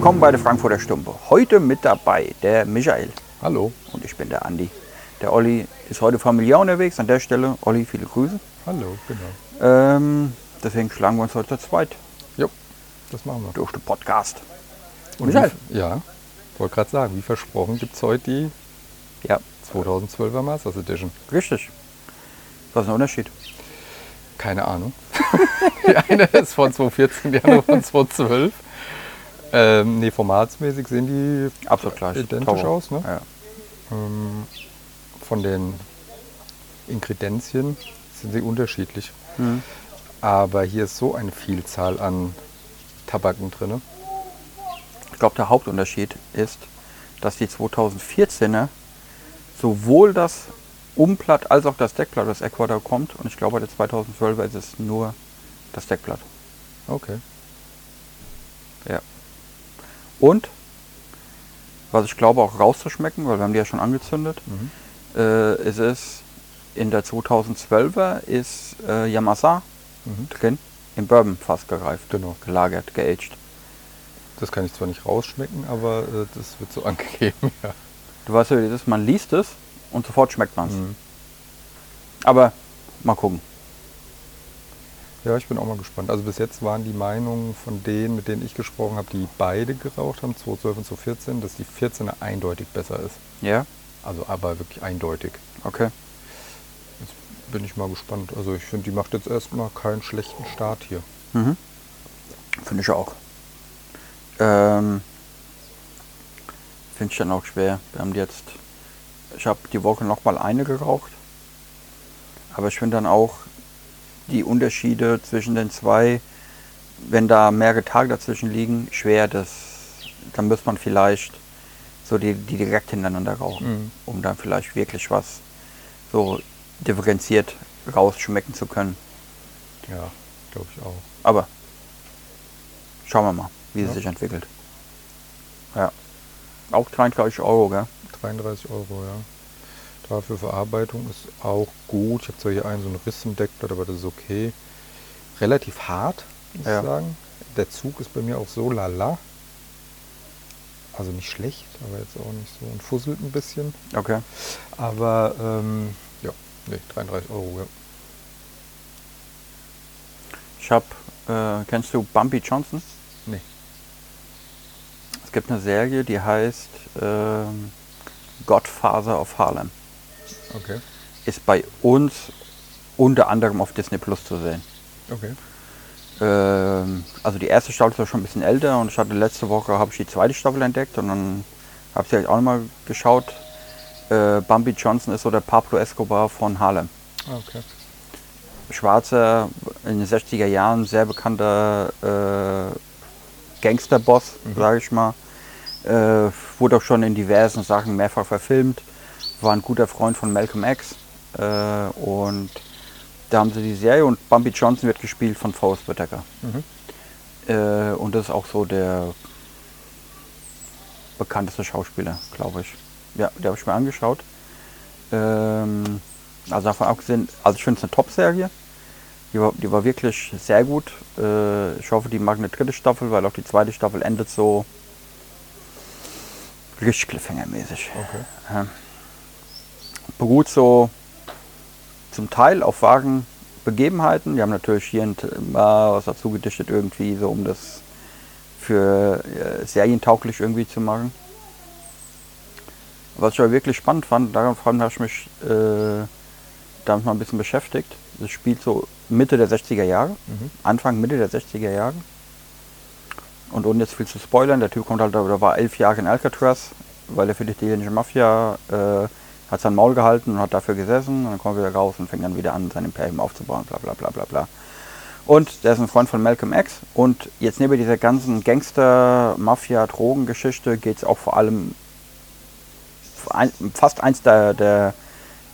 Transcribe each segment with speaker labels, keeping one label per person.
Speaker 1: Willkommen bei der Frankfurter Stumpe. Heute mit dabei der Michael
Speaker 2: Hallo.
Speaker 1: und ich bin der Andi. Der Olli ist heute familiär unterwegs. An der Stelle, Olli, viele Grüße.
Speaker 2: Hallo, genau.
Speaker 1: Ähm, deswegen schlagen wir uns heute zu zweit
Speaker 2: Jo, das machen wir.
Speaker 1: durch den Podcast.
Speaker 2: Und
Speaker 1: Michael.
Speaker 2: wie, ja, wollte gerade sagen, wie versprochen gibt es heute die
Speaker 1: Ja,
Speaker 2: 2012er Masters Edition.
Speaker 1: richtig. Was ist der Unterschied?
Speaker 2: Keine Ahnung. die eine ist von 2014, die andere von 2012. Ähm, nee, formatsmäßig sehen die
Speaker 1: Absolut gleich.
Speaker 2: identisch
Speaker 1: Tauber.
Speaker 2: aus. Ne?
Speaker 1: Ja.
Speaker 2: Ähm, von den Inkredenzien sind sie unterschiedlich.
Speaker 1: Mhm.
Speaker 2: Aber hier ist so eine Vielzahl an Tabaken drin.
Speaker 1: Ich glaube, der Hauptunterschied ist, dass die 2014er sowohl das Umblatt als auch das Deckblatt aus Ecuador kommt. Und ich glaube, bei der 2012er ist es nur das Deckblatt.
Speaker 2: Okay.
Speaker 1: Und, was ich glaube auch rauszuschmecken, weil wir haben die ja schon angezündet,
Speaker 2: Mhm.
Speaker 1: äh, es ist in der 2012er ist äh, Yamasa
Speaker 2: Mhm.
Speaker 1: drin, im Bourbon fast gereift,
Speaker 2: Genau.
Speaker 1: gelagert, geaged.
Speaker 2: Das kann ich zwar nicht rausschmecken, aber äh, das wird so angegeben. Ja.
Speaker 1: Du weißt ja, wie das ist, man liest es und sofort schmeckt man es.
Speaker 2: Mhm.
Speaker 1: Aber mal gucken.
Speaker 2: Ja, ich bin auch mal gespannt. Also bis jetzt waren die Meinungen von denen, mit denen ich gesprochen habe, die beide geraucht haben, 2012 und 2014, dass die 14er eindeutig besser ist.
Speaker 1: Ja,
Speaker 2: Also aber wirklich eindeutig.
Speaker 1: okay.
Speaker 2: Bin ich mal gespannt. Also ich finde, die macht jetzt erstmal keinen schlechten Start hier.
Speaker 1: Mhm. Finde ich auch. Ähm, Finde ich dann auch schwer. Wir haben jetzt, ich habe die Woche noch mal eine geraucht. Aber ich finde dann auch die Unterschiede zwischen den zwei, wenn da mehrere Tage dazwischen liegen, schwer. Das, dann muss man vielleicht so die, die direkt hintereinander rauchen,
Speaker 2: Mhm.
Speaker 1: um dann vielleicht wirklich was so differenziert rausschmecken zu können.
Speaker 2: Ja, glaube ich auch.
Speaker 1: Aber schauen wir mal, wie
Speaker 2: Ja.
Speaker 1: es sich entwickelt. Ja. Auch 33 Euro, gell?
Speaker 2: 33 Euro, ja. Dafür Verarbeitung ist auch gut. Ich habe zwar hier einen so einen Riss im Deckblatt, aber das ist okay. Relativ hart, muss
Speaker 1: Ja.
Speaker 2: ich sagen. Der Zug ist bei mir auch so lala. Also nicht schlecht, aber jetzt auch nicht so und fusselt ein bisschen.
Speaker 1: Okay.
Speaker 2: Aber ähm, ja, nee, 33 Euro, ja.
Speaker 1: Ich hab, äh, kennst du Bumpy Johnson?
Speaker 2: Nee.
Speaker 1: Es gibt eine Serie, die heißt ähm, Godfather of Harlem.
Speaker 2: Okay.
Speaker 1: Ist bei uns unter anderem auf Disney Plus zu sehen.
Speaker 2: Okay.
Speaker 1: Ähm, also die erste Staffel ist ja schon ein bisschen älter und ich hatte letzte Woche habe ich die zweite Staffel entdeckt und dann habe ich halt auch nochmal geschaut. Äh, Bumpy Johnson ist so der Pablo Escobar von Harlem.
Speaker 2: Ah, okay.
Speaker 1: Schwarzer, in den 60er Jahren sehr bekannter äh, Gangsterboss,
Speaker 2: Mhm.
Speaker 1: sage ich mal. Äh, wurde auch schon in diversen Sachen mehrfach verfilmt. War ein guter Freund von Malcolm X. Äh, und da haben sie die Serie und Bumpy Johnson wird gespielt von Forrest Whitaker.
Speaker 2: Mhm.
Speaker 1: Äh, und das ist auch so der bekannteste Schauspieler, glaube ich. Ja, der habe ich mir angeschaut. Ähm, also davon abgesehen, also ich finde es eine Top-Serie. Die war, die war wirklich sehr gut. Äh, ich hoffe, die mag eine dritte Staffel, weil auch die zweite Staffel endet so richtig Cliffhanger-mäßig.
Speaker 2: Okay.
Speaker 1: Ja. Beruht so zum Teil auf wahren Begebenheiten. Die haben natürlich hier ein Thema was dazu gedichtet, irgendwie so, um das für äh, serientauglich irgendwie zu machen. Was ich aber wirklich spannend fand, daran vor allem habe ich mich äh, damit mal ein bisschen beschäftigt. Das spielt so Mitte der 60er Jahre,
Speaker 2: Mhm.
Speaker 1: Anfang, Mitte der 60er Jahre. Und ohne jetzt viel zu spoilern, der Typ kommt halt, der war elf Jahre in Alcatraz, weil er für die italienische Mafia äh, hat sein Maul gehalten und hat dafür gesessen. Und dann kommt er wieder raus und fängt dann wieder an, sein Imperium aufzubauen, bla bla bla bla bla. Und der ist ein Freund von Malcolm X. Und jetzt neben dieser ganzen Gangster, Mafia, Drogengeschichte geht es auch vor allem fast eins der, der,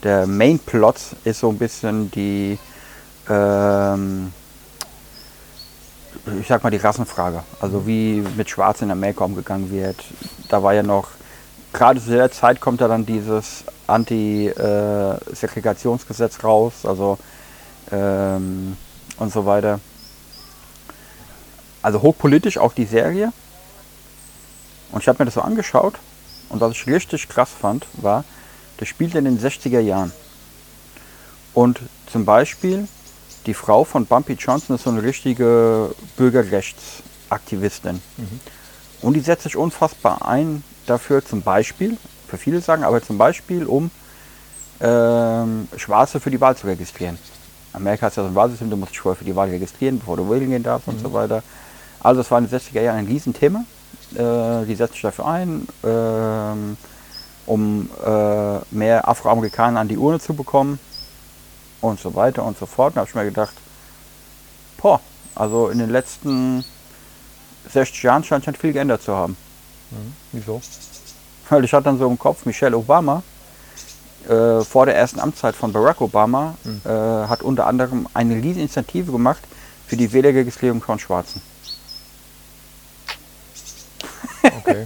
Speaker 1: der Main Plots ist so ein bisschen die ähm, ich sag mal die Rassenfrage. Also wie mit Schwarz in Amerika umgegangen wird. Da war ja noch, gerade zu der Zeit kommt ja dann dieses Anti-Segregationsgesetz raus, also ähm, und so weiter. Also hochpolitisch auch die Serie. Und ich habe mir das so angeschaut und was ich richtig krass fand, war, das spielt in den 60er Jahren. Und zum Beispiel die Frau von Bumpy Johnson ist so eine richtige Bürgerrechtsaktivistin. Und die setzt sich unfassbar ein dafür, zum Beispiel, für viele sagen, aber zum Beispiel, um ähm, Schwarze für die Wahl zu registrieren. Amerika ist ja so ein Wahlsystem, du musst dich vorher für die Wahl registrieren, bevor du wählen gehen darfst und so weiter. Also das war in den 60er Jahren ein Riesenthema. Äh, die setzt sich dafür ein, ähm, um äh, mehr Afroamerikaner an die Urne zu bekommen und so weiter und so fort. Da habe ich mir gedacht, boah, also in den letzten 60 Jahren scheint schon viel geändert zu haben.
Speaker 2: Mhm. Wieso?
Speaker 1: Weil ich hatte dann so im Kopf, Michelle Obama, äh, vor der ersten Amtszeit von Barack Obama, äh, hat unter anderem eine riesige Initiative gemacht für die Wählerregistrierung von Schwarzen.
Speaker 2: Okay.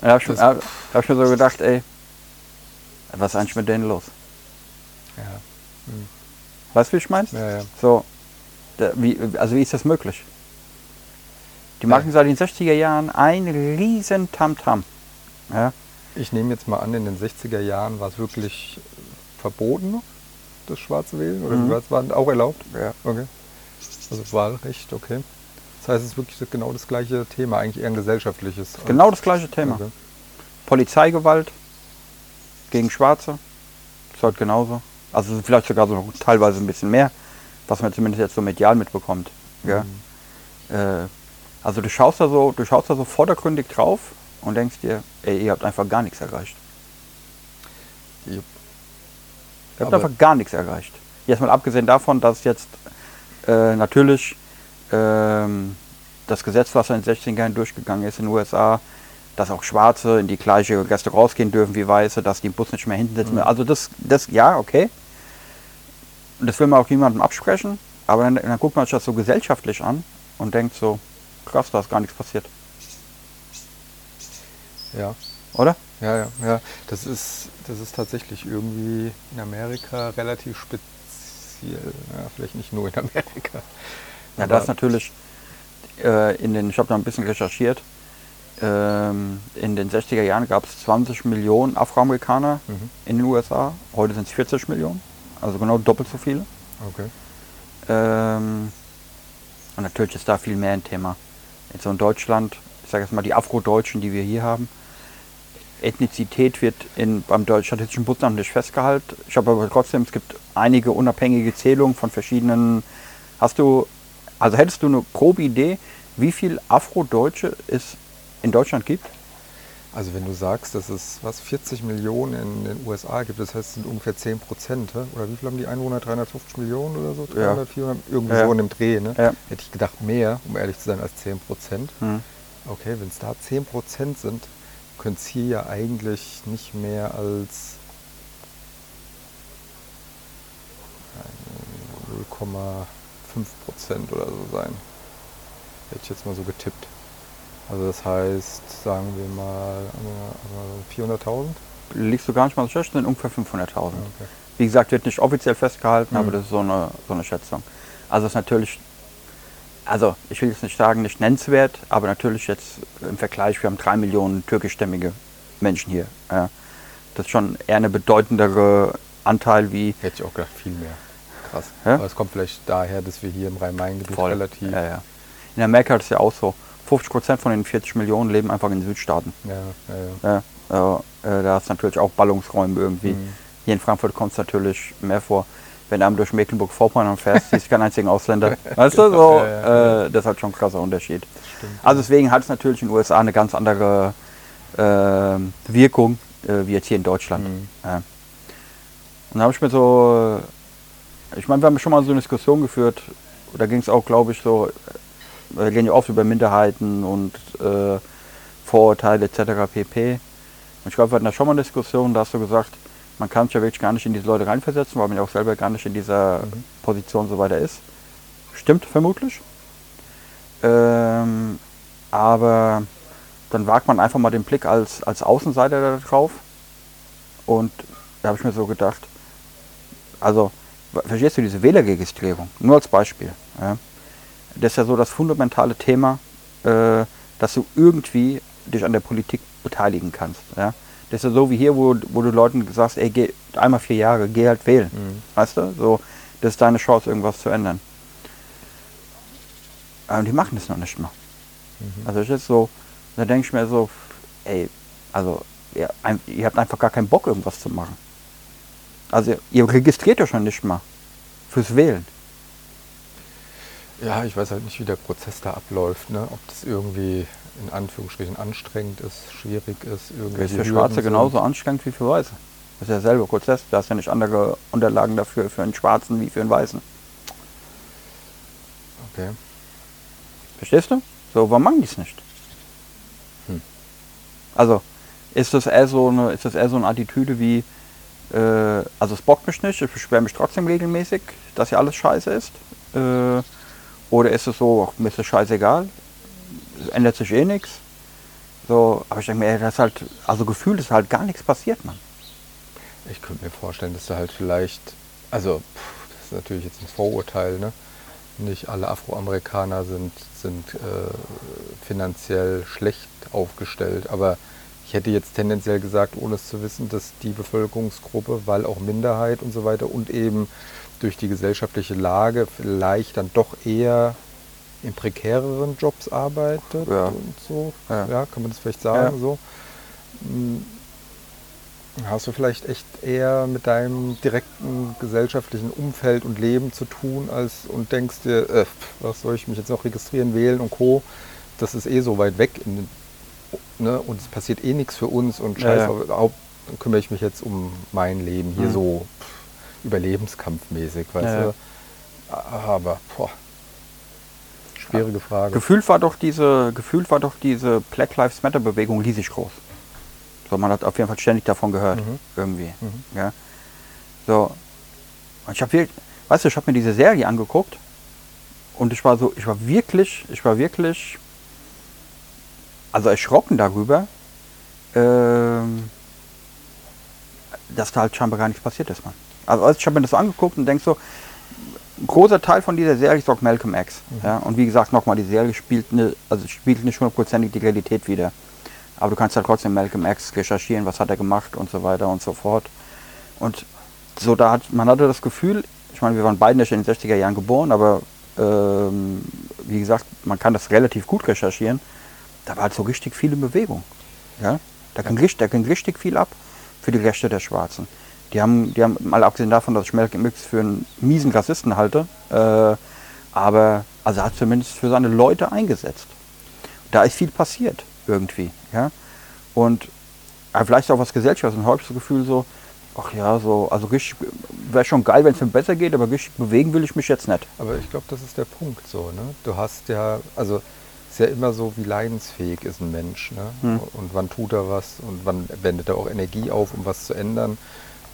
Speaker 1: Da habe ich, da hab ich mir so gedacht, ey, was ist eigentlich mit denen los?
Speaker 2: ja.
Speaker 1: Weißt du, wie ich meine?
Speaker 2: Ja, ja.
Speaker 1: So, da, wie, also wie ist das möglich? Die
Speaker 2: Ja.
Speaker 1: machen seit den 60er Jahren ein riesen Tamtam. Ja,
Speaker 2: Ich nehme jetzt mal an, in den 60er Jahren war es wirklich verboten, das schwarze Wählen? Oder
Speaker 1: Mhm.
Speaker 2: war es auch erlaubt?
Speaker 1: Ja.
Speaker 2: Okay. Also Wahlrecht, okay. Das heißt, es ist wirklich genau das gleiche Thema, eigentlich eher ein gesellschaftliches.
Speaker 1: genau das gleiche Thema.
Speaker 2: Okay.
Speaker 1: Polizeigewalt gegen Schwarze ist halt genauso. Also vielleicht sogar so teilweise ein bisschen mehr, was man zumindest jetzt so medial mitbekommt. Ja. Äh, also du schaust da so, du schaust da so vordergründig drauf und denkst dir, ey, ihr habt einfach gar nichts erreicht.
Speaker 2: Jupp.
Speaker 1: Ihr habt
Speaker 2: Aber-
Speaker 1: einfach gar nichts erreicht. Jetzt mal abgesehen davon, dass jetzt äh, natürlich ähm, das Gesetz, was in den 16 Jahren durchgegangen ist in den USA, dass auch Schwarze in die gleiche Restaurants gehen dürfen wie Weiße, dass die im Bus nicht mehr hinten sitzen.
Speaker 2: Mhm.
Speaker 1: Also das, das, ja, okay. Das will man auch niemandem absprechen, aber dann, dann guckt man sich das so gesellschaftlich an und denkt so, krass, da ist gar nichts passiert,
Speaker 2: Ja.
Speaker 1: oder?
Speaker 2: Ja, ja, ja. Das ist, das ist tatsächlich irgendwie in Amerika relativ speziell. Ja, vielleicht nicht nur in Amerika.
Speaker 1: Ja, das ist natürlich äh, in den, ich habe da ein bisschen recherchiert, ähm, in den 60er Jahren gab es 20 Millionen Afroamerikaner
Speaker 2: Mhm.
Speaker 1: in den USA, heute sind es 40 Millionen, also genau doppelt so viele.
Speaker 2: Okay.
Speaker 1: Ähm, und natürlich ist da viel mehr ein Thema. Jetzt so in Deutschland, ich sage jetzt mal die Afrodeutschen, die wir hier haben, Ethnizität wird in, beim Statistischen Bundesamt nicht festgehalten. Ich habe aber trotzdem, es gibt einige unabhängige Zählungen von verschiedenen. Hast du, also hättest du eine grobe Idee, wie viel Afrodeutsche es in Deutschland gibt?
Speaker 2: Also wenn du sagst, dass es was 40 Millionen in den USA gibt, das heißt, es sind ungefähr 10 Prozent, oder wie viel haben die Einwohner? 350 Millionen oder so? 300, 400, irgendwie
Speaker 1: Ja.
Speaker 2: so in dem Dreh, ne?
Speaker 1: Ja.
Speaker 2: Hätte ich gedacht mehr, um ehrlich zu sein, als 10 Prozent.
Speaker 1: Hm.
Speaker 2: Okay, wenn es da 10 Prozent sind, könnte es hier ja eigentlich nicht mehr als äh, 0,5 Prozent oder so sein. Hätte ich jetzt mal so getippt. Also das heißt, sagen wir mal äh, 400.000?
Speaker 1: Liegst du gar nicht mal so schlecht, sind ungefähr 500.000.
Speaker 2: Okay.
Speaker 1: Wie gesagt, wird nicht offiziell festgehalten,
Speaker 2: Mhm.
Speaker 1: aber das ist so eine, so eine Schätzung. Also es ist natürlich, also ich will jetzt nicht sagen, nicht nennenswert, aber natürlich jetzt im Vergleich, wir haben drei Millionen türkischstämmige Menschen hier. Ja. Das ist schon eher eine bedeutendere Anteil wie
Speaker 2: Hätte ich auch gedacht, viel mehr. Krass.
Speaker 1: Ja?
Speaker 2: Aber es kommt vielleicht daher, dass wir hier im Rhein-Main-Gebiet relativ.
Speaker 1: Ja, ja. In Amerika ist es ja auch so. 50 Prozent von den 40 Millionen leben einfach in den Südstaaten.
Speaker 2: Ja, ja, ja.
Speaker 1: Äh, äh, da ist natürlich auch Ballungsräume irgendwie.
Speaker 2: Mhm.
Speaker 1: Hier in Frankfurt kommt es natürlich mehr vor. Wenn du durch Mecklenburg-Vorpommern fährst, siehst du keinen einzigen Ausländer. Weißt du, so, Äh, das ist halt schon ein krasser Unterschied.
Speaker 2: Stimmt.
Speaker 1: Also deswegen hat es natürlich in den USA eine ganz andere ähm, Wirkung äh, wie jetzt hier in Deutschland.
Speaker 2: Mhm.
Speaker 1: Ja. Und da habe ich mir so, äh, ich meine, wir haben schon mal so eine Diskussion geführt, da ging es auch, glaube ich, so, äh, wir reden ja oft über Minderheiten und äh, Vorurteile etc. pp. Und ich glaube, wir hatten da schon mal eine Diskussion, da hast du gesagt, man kann sich ja wirklich gar nicht in diese Leute reinversetzen, weil man ja auch selber gar nicht in dieser
Speaker 2: Mhm.
Speaker 1: Position so weiter ist. Stimmt vermutlich. Ähm, aber dann wagt man einfach mal den Blick als, als Außenseiter da drauf. Und da habe ich mir so gedacht, also, verstehst du diese Wählerregistrierung? Nur als Beispiel. Ja? Das ist ja so das fundamentale Thema, äh, dass du irgendwie dich an der Politik beteiligen kannst. Ja? Das ist so wie hier, wo, wo du Leuten sagst, ey, geh einmal vier Jahre, geh halt wählen.
Speaker 2: Mhm.
Speaker 1: Weißt du? So, das ist deine Chance, irgendwas zu ändern. Aber die machen das noch nicht mal.
Speaker 2: Mhm.
Speaker 1: Also ist so, da denke ich mir so, ey, also ihr, ihr habt einfach gar keinen Bock, irgendwas zu machen. Also ihr registriert euch schon nicht mal fürs Wählen.
Speaker 2: Ja, ich weiß halt nicht, wie der Prozess da abläuft, ne? ob das irgendwie in Anführungsstrichen anstrengend ist, schwierig ist.
Speaker 1: Das ist für Schwarze
Speaker 2: sind.
Speaker 1: genauso anstrengend wie für Weiße. Das ist ja derselbe Prozess. Da hast ja nicht andere Unterlagen dafür für einen Schwarzen wie für einen Weißen.
Speaker 2: Okay.
Speaker 1: Verstehst du? So, warum machen die es nicht?
Speaker 2: Hm.
Speaker 1: Also, ist das eher so eine, ist das eher so eine Attitüde wie, äh, also es bockt mich nicht, ich beschwere mich trotzdem regelmäßig, dass hier alles scheiße ist? Äh, oder ist es so, mir ist das scheißegal, es ändert sich eh nichts? So, aber ich denke mir, ey, das ist halt, also gefühlt ist halt gar nichts passiert, Mann.
Speaker 2: Ich könnte mir vorstellen, dass da halt vielleicht, also pff, das ist natürlich jetzt ein Vorurteil, ne? Nicht alle Afroamerikaner sind, sind äh, finanziell schlecht aufgestellt, aber ich hätte jetzt tendenziell gesagt, ohne es zu wissen, dass die Bevölkerungsgruppe, weil auch Minderheit und so weiter und eben durch die gesellschaftliche Lage vielleicht dann doch eher in prekäreren Jobs arbeitet
Speaker 1: Ja.
Speaker 2: und so.
Speaker 1: Ja.
Speaker 2: Ja. kann man das vielleicht sagen
Speaker 1: Ja.
Speaker 2: so. Mm, Hast du vielleicht echt eher mit deinem direkten gesellschaftlichen Umfeld und Leben zu tun als und denkst dir, äh, was soll ich mich jetzt noch registrieren, wählen und Co. Das ist eh so weit weg in ne? und es passiert eh nichts für uns und
Speaker 1: Ja,
Speaker 2: scheiß
Speaker 1: ja.
Speaker 2: kümmere ich mich jetzt um mein Leben hier
Speaker 1: Mhm.
Speaker 2: so pff, überlebenskampfmäßig, weißt
Speaker 1: Ja,
Speaker 2: du. Aber, boah, schwierige Frage.
Speaker 1: Gefühlt war doch diese, gefühlt war doch diese Black Lives Matter Bewegung riesig groß. So, man hat auf jeden Fall ständig davon gehört,
Speaker 2: Mhm.
Speaker 1: irgendwie.
Speaker 2: Mhm.
Speaker 1: Ja. So. Und ich habe wirklich, weißt du, ich habe mir diese Serie angeguckt und ich war so, ich war wirklich, ich war wirklich, also erschrocken darüber, ähm, dass da halt scheinbar gar nichts passiert ist, Mann. Also ich habe mir das so angeguckt und denk so, ein großer Teil von dieser Serie ist auch Malcolm X. Ja? Und wie gesagt, nochmal, die Serie spielt, eine, also spielt nicht hundertprozentig die Realität wieder. Aber du kannst halt trotzdem Malcolm X recherchieren, was hat er gemacht und so weiter und so fort. Und so da hat, man hatte das Gefühl, ich meine, wir waren beide nicht in den 60er Jahren geboren, aber ähm, wie gesagt, man kann das relativ gut recherchieren. Da war halt so richtig viel in Bewegung. Ja? Da, ging richtig, da ging richtig viel ab für die Rechte der Schwarzen. Die haben, die haben mal abgesehen davon, dass ich Malcolm X für einen miesen Rassisten halte, äh, aber also er hat zumindest für seine Leute eingesetzt. Da ist viel passiert irgendwie. Ja? Und aber vielleicht auch was Gesellschafts- und habe ich das Gefühl so, ach ja, so, also richtig, wäre schon geil, wenn es mir besser geht, aber richtig bewegen will ich mich jetzt nicht.
Speaker 2: Aber ich glaube, das ist der Punkt so. Ne? Du hast ja, also es ist ja immer so, wie leidensfähig ist ein Mensch. Ne?
Speaker 1: Hm.
Speaker 2: Und wann tut er was und wann wendet er auch Energie auf, um was zu ändern.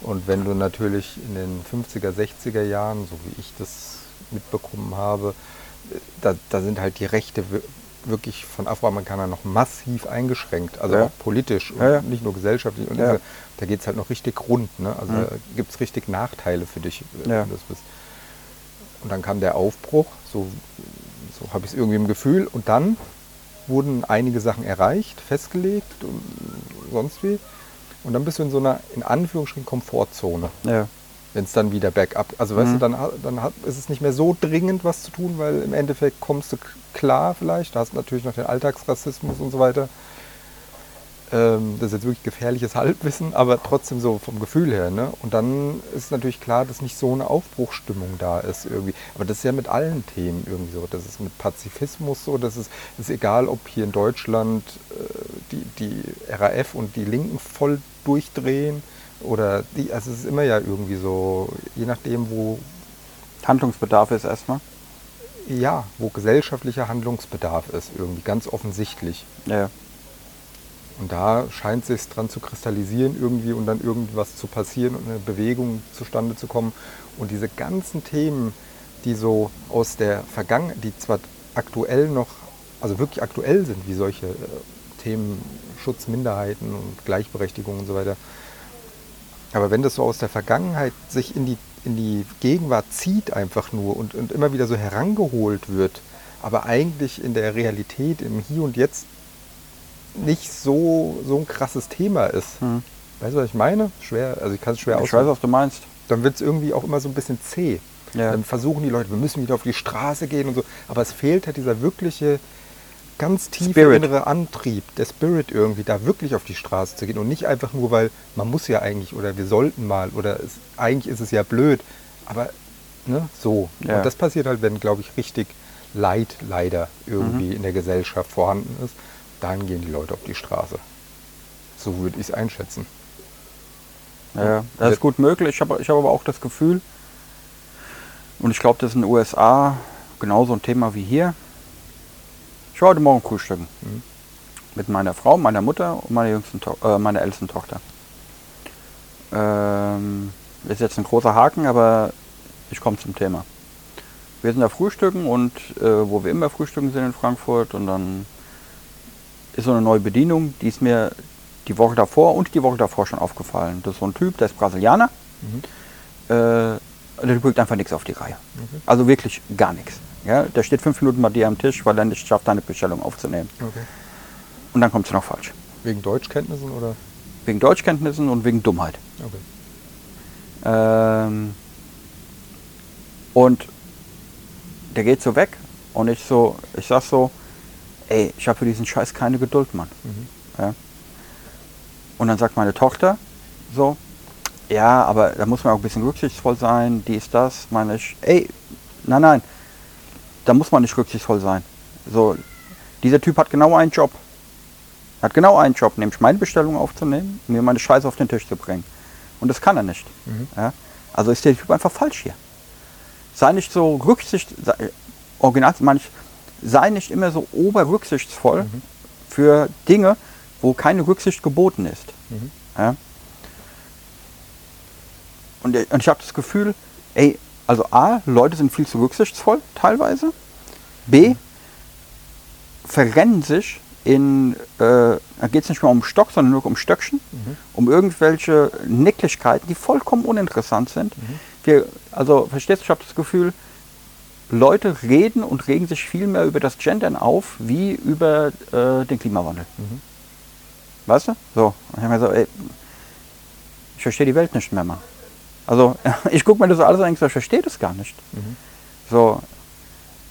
Speaker 2: Und wenn du natürlich in den 50er, 60er Jahren, so wie ich das mitbekommen habe, da, da sind halt die Rechte wir- wirklich von Afroamerikanern noch massiv eingeschränkt, also
Speaker 1: Ja.
Speaker 2: auch politisch und
Speaker 1: Ja, ja.
Speaker 2: nicht nur gesellschaftlich. Und da geht es halt noch richtig rund. Ne? Also
Speaker 1: Mhm.
Speaker 2: da gibt es richtig Nachteile für dich, wenn
Speaker 1: Ja.
Speaker 2: du das bist. Und dann kam der Aufbruch, so, so habe ich es irgendwie im Gefühl. Und dann wurden einige Sachen erreicht, festgelegt und sonst wie. Und dann bist du in so einer, in Anführungsstrichen, Komfortzone,
Speaker 1: Ja.
Speaker 2: wenn es dann wieder bergab. Also weißt
Speaker 1: Mhm.
Speaker 2: du, dann, dann hat, ist es nicht mehr so dringend, was zu tun, weil im Endeffekt kommst du klar vielleicht. Da hast du natürlich noch den Alltagsrassismus und so weiter. Ähm, das ist jetzt wirklich gefährliches Halbwissen, aber trotzdem so vom Gefühl her. Ne? Und dann ist natürlich klar, dass nicht so eine Aufbruchsstimmung da ist irgendwie. Aber das ist ja mit allen Themen irgendwie so. Das ist mit Pazifismus so. Das ist, ist egal, ob hier in Deutschland äh, die, die RAF und die Linken voll durchdrehen oder die, also es ist immer ja irgendwie so, je nachdem, wo,
Speaker 1: Handlungsbedarf ist erstmal.
Speaker 2: ja, wo gesellschaftlicher Handlungsbedarf ist, irgendwie ganz offensichtlich.
Speaker 1: Ja.
Speaker 2: Und da scheint es sich dran zu kristallisieren irgendwie und dann irgendwas zu passieren und eine Bewegung zustande zu kommen. Und diese ganzen Themen, die so aus der Vergangenheit, die zwar aktuell noch, also wirklich aktuell sind, wie solche äh, Themen Schutz Minderheiten und Gleichberechtigung und so weiter. Aber wenn das so aus der Vergangenheit sich in die, in die Gegenwart zieht einfach nur und, und immer wieder so herangeholt wird, aber eigentlich in der Realität, im Hier und Jetzt nicht so, so ein krasses Thema ist.
Speaker 1: Mhm.
Speaker 2: Weißt du, was ich meine? Schwer, also ich kann es schwer
Speaker 1: Ich
Speaker 2: ausdrücken.
Speaker 1: weiß, was du meinst.
Speaker 2: Dann wird es irgendwie auch immer so ein bisschen zäh.
Speaker 1: Ja.
Speaker 2: Dann versuchen die Leute, wir müssen wieder auf die Straße gehen und so. Aber es fehlt halt dieser wirkliche, ganz tiefe
Speaker 1: Spirit.
Speaker 2: innere Antrieb, der Spirit irgendwie, da wirklich auf die Straße zu gehen. Und nicht einfach nur, weil man muss ja eigentlich oder wir sollten mal oder es, eigentlich ist es ja blöd. Aber ne, so.
Speaker 1: Ja.
Speaker 2: Und das passiert halt, wenn, glaube ich, richtig Leid leider irgendwie
Speaker 1: Mhm.
Speaker 2: in der Gesellschaft vorhanden ist. Dann gehen die Leute auf die Straße. So würde ich es einschätzen.
Speaker 1: Ja, das ist gut möglich. Ich habe ich hab aber auch das Gefühl, und ich glaube, das ist in den USA genauso ein Thema wie hier. Ich war heute Morgen frühstücken.
Speaker 2: Mhm.
Speaker 1: Mit meiner Frau, meiner Mutter und meiner, jüngsten to äh, meiner ältesten Tochter. Ähm, ist jetzt ein großer Haken, aber ich komme zum Thema. Wir sind da frühstücken und äh, wo wir immer frühstücken sind in Frankfurt und dann ist so eine neue Bedienung, die ist mir die Woche davor und die Woche davor schon aufgefallen. Das ist so ein Typ, der ist Brasilianer.
Speaker 2: Mhm.
Speaker 1: Äh, der bringt einfach nichts auf die Reihe.
Speaker 2: Okay.
Speaker 1: Also wirklich gar nichts. Ja, der steht fünf Minuten bei dir am Tisch, weil er nicht schafft, deine Bestellung aufzunehmen.
Speaker 2: Okay.
Speaker 1: Und dann kommt es noch falsch.
Speaker 2: Wegen Deutschkenntnissen oder?
Speaker 1: Wegen Deutschkenntnissen und wegen Dummheit.
Speaker 2: Okay.
Speaker 1: Ähm, und der geht so weg und ich so, ich sag so, ey, ich habe für diesen Scheiß keine Geduld, Mann.
Speaker 2: Mhm.
Speaker 1: Ja. Und dann sagt meine Tochter so, ja, aber da muss man auch ein bisschen rücksichtsvoll sein, dies, das, meine ich, ey, nein, nein, da muss man nicht rücksichtsvoll sein. So, dieser Typ hat genau einen Job. Er hat genau einen Job, nämlich meine Bestellung aufzunehmen und mir meine Scheiße auf den Tisch zu bringen. Und das kann er nicht.
Speaker 2: Mhm.
Speaker 1: Ja? Also ist der Typ einfach falsch hier. Sei nicht so rücksicht, sei, original meine ich, sei nicht immer so oberrücksichtsvoll
Speaker 2: Mhm.
Speaker 1: für Dinge, wo keine Rücksicht geboten ist.
Speaker 2: Mhm.
Speaker 1: Ja? Und, ich- und ich habe das Gefühl, ey, also A, Leute sind viel zu rücksichtsvoll teilweise. B, verrennen sich in, äh, da geht es nicht mehr um Stock, sondern nur um Stöckchen,
Speaker 2: Mhm.
Speaker 1: um irgendwelche Nicklichkeiten, die vollkommen uninteressant sind.
Speaker 2: Mhm.
Speaker 1: Wir, also verstehst du, ich habe das Gefühl, Leute reden und regen sich viel mehr über das Gendern auf, wie über äh, den Klimawandel.
Speaker 2: Mhm.
Speaker 1: Weißt du? So. Und ich habe mir so, ey, ich verstehe die Welt nicht mehr, Mann. Also, ich gucke mir das alles an und ich verstehe das gar nicht.
Speaker 2: Mhm.
Speaker 1: So,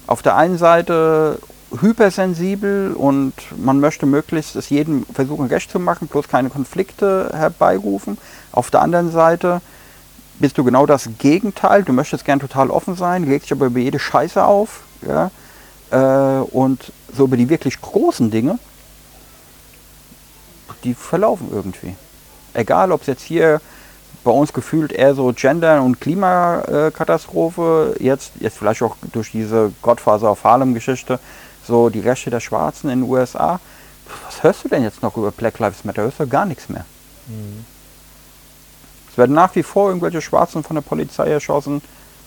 Speaker 1: auf der einen Seite hypersensibel und man möchte möglichst es jedem versuchen recht zu machen, bloß keine Konflikte herbeirufen. Auf der anderen Seite bist du genau das Gegenteil. Du möchtest gern total offen sein, legst dich aber über jede Scheiße auf. Ja? Äh, und so über die wirklich großen Dinge, die verlaufen irgendwie. Egal, ob es jetzt hier bei uns gefühlt eher so Gender- und Klimakatastrophe, jetzt, jetzt vielleicht auch durch diese Gottfaser auf Harlem-Geschichte, so die Rechte der Schwarzen in den USA. Was hörst du denn jetzt noch über Black Lives Matter? Hörst du gar nichts mehr.
Speaker 2: Mhm.
Speaker 1: Es werden nach wie vor irgendwelche Schwarzen von der Polizei erschossen.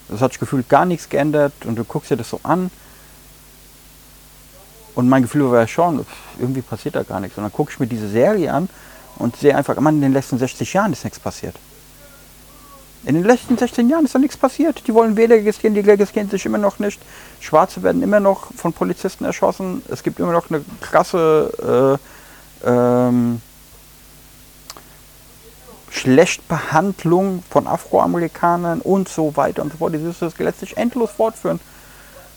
Speaker 1: Es hat sich gefühlt gar nichts geändert und du guckst dir das so an. Und mein Gefühl war ja schon, irgendwie passiert da gar nichts. Und dann gucke ich mir diese Serie an und sehe einfach, Mann, in den letzten 60 Jahren ist nichts passiert. In den letzten 16 Jahren ist da nichts passiert. Die wollen Wähler registrieren, die registrieren sich immer noch nicht. Schwarze werden immer noch von Polizisten erschossen. Es gibt immer noch eine krasse äh, ähm, Schlechtbehandlung von Afroamerikanern und so weiter und so fort. Dieses das lässt sich endlos fortführen.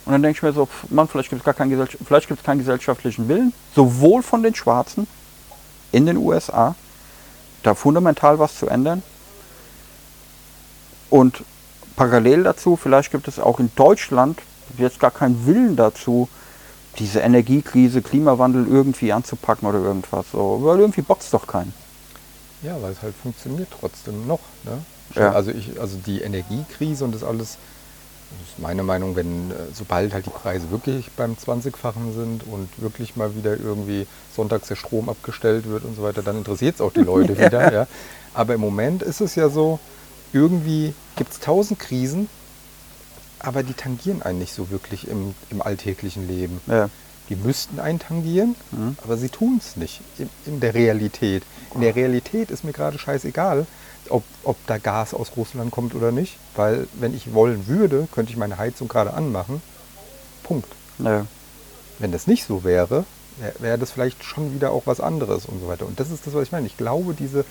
Speaker 1: Und dann denke ich mir so, Mann, vielleicht gibt es gar keinen, vielleicht gibt's keinen gesellschaftlichen Willen, sowohl von den Schwarzen in den USA, da fundamental was zu ändern. Und parallel dazu, vielleicht gibt es auch in Deutschland jetzt gar keinen Willen dazu, diese Energiekrise, Klimawandel irgendwie anzupacken oder irgendwas. So, weil irgendwie bockt es doch keinen.
Speaker 2: Ja, weil es halt funktioniert trotzdem noch. Ne?
Speaker 1: Ja.
Speaker 2: Also, ich, also die Energiekrise und das alles, das ist meine Meinung, wenn äh, sobald halt die Preise wirklich beim 20-fachen sind und wirklich mal wieder irgendwie sonntags der Strom abgestellt wird und so weiter, dann interessiert es auch die Leute wieder. Ja. Aber im Moment ist es ja so, irgendwie gibt es tausend Krisen, aber die tangieren einen nicht so wirklich im, im alltäglichen Leben.
Speaker 1: Ja.
Speaker 2: Die müssten einen tangieren,
Speaker 1: Mhm.
Speaker 2: aber sie tun es nicht in, in der Realität. In der Realität ist mir gerade scheißegal, ob, ob da Gas aus Russland kommt oder nicht, weil wenn ich wollen würde, könnte ich meine Heizung gerade anmachen. Punkt.
Speaker 1: Ja.
Speaker 2: Wenn das nicht so wäre, wäre wär das vielleicht schon wieder auch was anderes und so weiter. Und das ist das, was ich meine. Ich glaube, diese,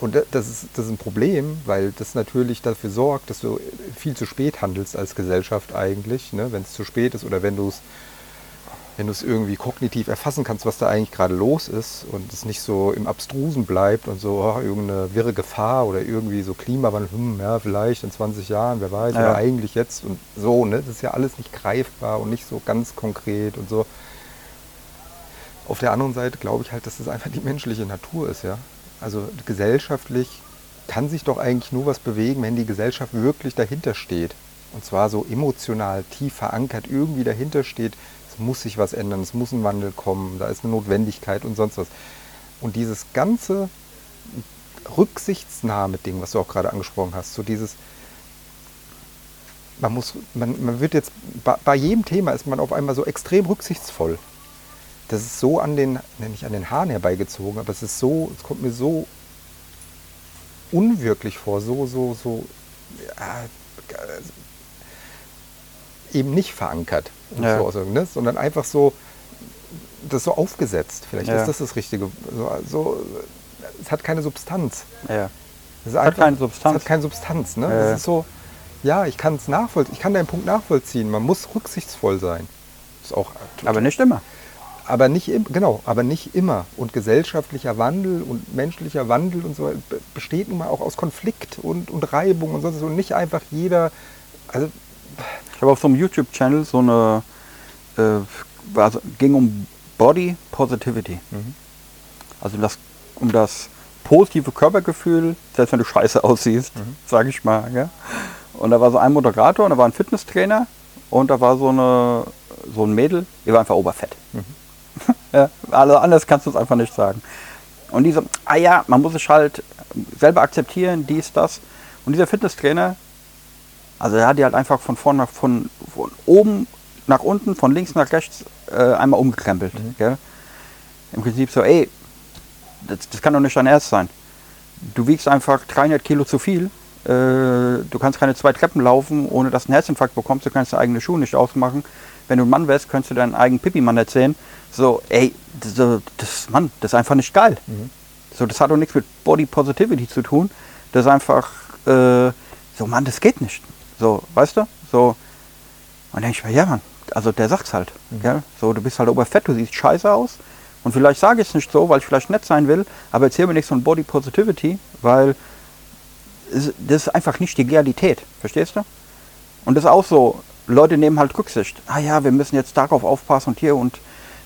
Speaker 2: und da- das ist, das ist ein Problem, weil das natürlich dafür sorgt, dass du viel zu spät handelst als Gesellschaft eigentlich, ne? wenn es zu spät ist oder wenn du es wenn du es irgendwie kognitiv erfassen kannst, was da eigentlich gerade los ist und es nicht so im Abstrusen bleibt und so oh, irgendeine wirre Gefahr oder irgendwie so Klimawandel, hm, ja, vielleicht in 20 Jahren, wer weiß,
Speaker 1: Ja.
Speaker 2: oder eigentlich jetzt und so, ne? Das ist ja alles nicht greifbar und nicht so ganz konkret und so. Auf der anderen Seite glaube ich halt, dass das einfach die menschliche Natur ist, ja. Also gesellschaftlich kann sich doch eigentlich nur was bewegen, wenn die Gesellschaft wirklich dahinter steht. Und zwar so emotional, tief verankert, irgendwie dahinter steht, muss sich was ändern, es muss ein Wandel kommen, da ist eine Notwendigkeit und sonst was. Und dieses ganze Rücksichtsnahme-Ding, was du auch gerade angesprochen hast, so dieses, man muss, man, man wird jetzt, bei, bei jedem Thema ist man auf einmal so extrem rücksichtsvoll. Das ist so an den, nicht an den Haaren herbeigezogen, aber es ist so, es kommt mir so unwirklich vor, so, so, so, ja, äh, eben nicht verankert,
Speaker 1: Ja.
Speaker 2: so auszudrücken, ne? sondern einfach so, das so aufgesetzt. Vielleicht
Speaker 1: Ja.
Speaker 2: ist das das Richtige. So, so, es hat keine Substanz.
Speaker 1: Ja.
Speaker 2: Es ist
Speaker 1: hat keine Substanz.
Speaker 2: Es hat keine Substanz. Ne?
Speaker 1: Ja.
Speaker 2: Es ist so, ja, ich kann es nachvollziehen. Ich kann deinen Punkt nachvollziehen. Man muss rücksichtsvoll sein. Ist auch
Speaker 1: Aber nicht immer.
Speaker 2: aber nicht im, genau, aber nicht immer. Und gesellschaftlicher Wandel und menschlicher Wandel und so besteht nun mal auch aus Konflikt und, und Reibung und sonst was. Und nicht einfach jeder. Also
Speaker 1: Ich habe auf so einem YouTube-Channel so eine, äh, war, so- ging um Body Positivity.
Speaker 2: Mhm.
Speaker 1: Also das, um das positive Körpergefühl, selbst wenn du scheiße aussiehst,
Speaker 2: Mhm.
Speaker 1: sage ich mal. Ja? Und da war so ein Moderator und da war ein Fitnesstrainer und da war so, eine, so ein Mädel, die war einfach oberfett.
Speaker 2: Mhm.
Speaker 1: ja, also anders kannst du es einfach nicht sagen. Und die so, ah ja, man muss sich halt selber akzeptieren, dies, das. Und dieser Fitnesstrainer, also er hat die halt einfach von vorn nach von, von oben nach unten, von links nach rechts äh, einmal umgekrempelt.
Speaker 2: Mhm.
Speaker 1: Im Prinzip so, ey, das, das kann doch nicht dein Ernst sein. Du wiegst einfach 300 Kilo zu viel. Äh, du kannst keine zwei Treppen laufen, ohne dass du einen Herzinfarkt bekommst. Du kannst deine eigenen Schuhe nicht ausmachen. Wenn du ein Mann wärst, könntest du deinen eigenen Pipi-Mann erzählen. So, ey, das, das, Mann, das ist einfach nicht geil. So, das hat doch nichts mit Body Positivity zu tun. Das ist einfach, äh, so, Mann, das geht nicht. So, weißt du? So, und denke ich mir, ja, Mann, also der sagt's halt. Gell? So, du bist halt oberfett, du siehst scheiße aus. Und vielleicht sage ich es nicht so, weil ich vielleicht nett sein will, aber erzähl mir nichts von Body Positivity, weil das ist einfach nicht die Realität. Verstehst du? Und das ist auch so, Leute nehmen halt Rücksicht. Ah ja, wir müssen jetzt darauf aufpassen und hier und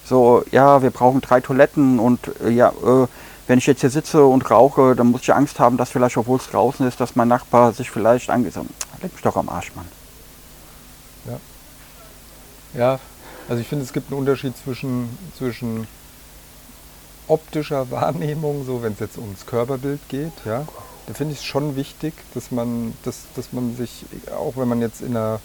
Speaker 1: so, ja, wir brauchen drei Toiletten und äh, ja, äh, wenn ich jetzt hier sitze und rauche, dann muss ich Angst haben, dass vielleicht, obwohl es draußen ist, dass mein Nachbar sich vielleicht angesagt Leck mich doch am Arsch, Mann.
Speaker 2: Ja, also ich finde, es gibt einen Unterschied zwischen, zwischen optischer Wahrnehmung, so wenn es jetzt ums Körperbild geht, ja. Da finde ich es schon wichtig, dass man, dass, dass man sich, auch wenn man jetzt in einer,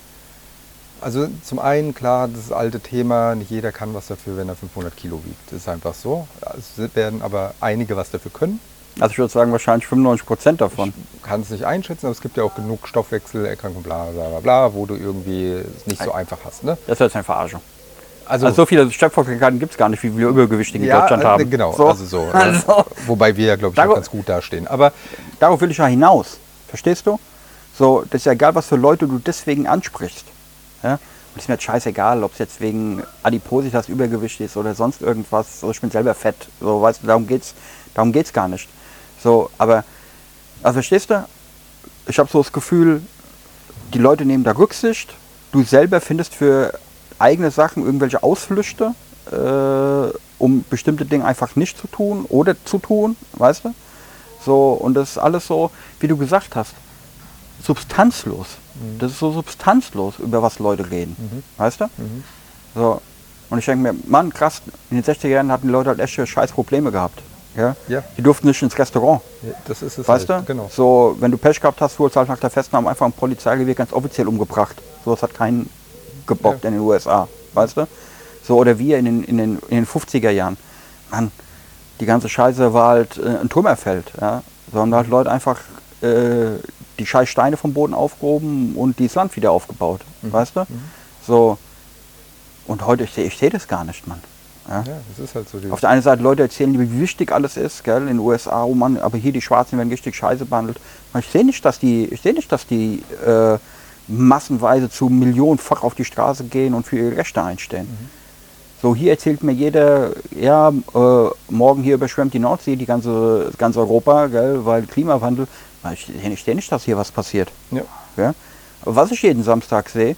Speaker 2: also zum einen klar, das alte Thema, nicht jeder kann was dafür, wenn er 500 Kilo wiegt. Das ist einfach so. Es werden aber einige was dafür können.
Speaker 1: Also ich würde sagen, wahrscheinlich 95 Prozent davon.
Speaker 2: Ich kann es nicht einschätzen, aber es gibt ja auch genug Stoffwechselerkrankungen, bla bla bla bla, wo du irgendwie es nicht so einfach hast. Ne?
Speaker 1: Das ist jetzt eine Verarschung.
Speaker 2: Also,
Speaker 1: Also so viele Stoffwechselkrankheiten gibt es gar nicht, wie viele Übergewichtige in Deutschland
Speaker 2: äh,
Speaker 1: haben.
Speaker 2: Genau,
Speaker 1: So.
Speaker 2: also so. äh,
Speaker 1: Also,
Speaker 2: Wobei wir ja, glaube ich,
Speaker 1: Darauf-
Speaker 2: ganz gut dastehen. Aber
Speaker 1: darauf will ich ja hinaus. Verstehst du? So, das ist ja egal, was für Leute du deswegen ansprichst. Ja? Und es ist mir jetzt scheißegal, ob es jetzt wegen Adipositas Übergewicht ist oder sonst irgendwas. So, ich bin selber fett. So, weißt du, darum geht's, darum geht's gar nicht. So, aber, also verstehst du? Ich habe so das Gefühl, die Leute nehmen da Rücksicht. Du selber findest für eigene Sachen irgendwelche Ausflüchte, äh, um bestimmte Dinge einfach nicht zu tun oder zu tun, weißt du? So, und das ist alles so, wie du gesagt hast, substanzlos. Das ist so substanzlos, über was Leute reden. Weißt du? So. Und ich denke mir, Mann, krass, in den 60er Jahren hatten die Leute halt echt scheiß Probleme gehabt. Ja?
Speaker 2: Ja.
Speaker 1: Die durften nicht ins Restaurant.
Speaker 2: ja, das ist es
Speaker 1: Weißt
Speaker 2: halt.
Speaker 1: du?
Speaker 2: Genau.
Speaker 1: So, wenn du Pech gehabt hast, wurdest du halt nach der Festnahme einfach ein Polizeigewehr ganz offiziell umgebracht. So, das hat keinen gebockt
Speaker 2: Ja.
Speaker 1: in den USA. Weißt du? So, oder wir in den, in den, in den 50er Jahren. Mann, die ganze Scheiße war halt äh, ein Trümmerfeld. Ja? So haben halt Leute einfach äh, die scheiß Steine vom Boden aufgehoben und dieses Land wieder aufgebaut.
Speaker 2: Mhm.
Speaker 1: Weißt du? So. Und heute, ich sehe ich seh das gar nicht, Mann. Ja?
Speaker 2: Ja, das ist halt so.
Speaker 1: Auf der einen Seite Leute erzählen, wie wichtig alles ist, gell, in den USA, oh Mann, aber hier die Schwarzen werden richtig scheiße behandelt. Ich sehe nicht, dass die, ich sehe nicht, dass die äh, massenweise zu millionenfach auf die Straße gehen und für ihre Rechte einstehen. So, hier erzählt mir jeder, ja, äh, morgen hier überschwemmt die Nordsee, die ganze, ganz Europa, gell, weil Klimawandel. Ich, ich sehe nicht, dass hier was passiert.
Speaker 2: ja.
Speaker 1: Ja? Was ich jeden Samstag sehe,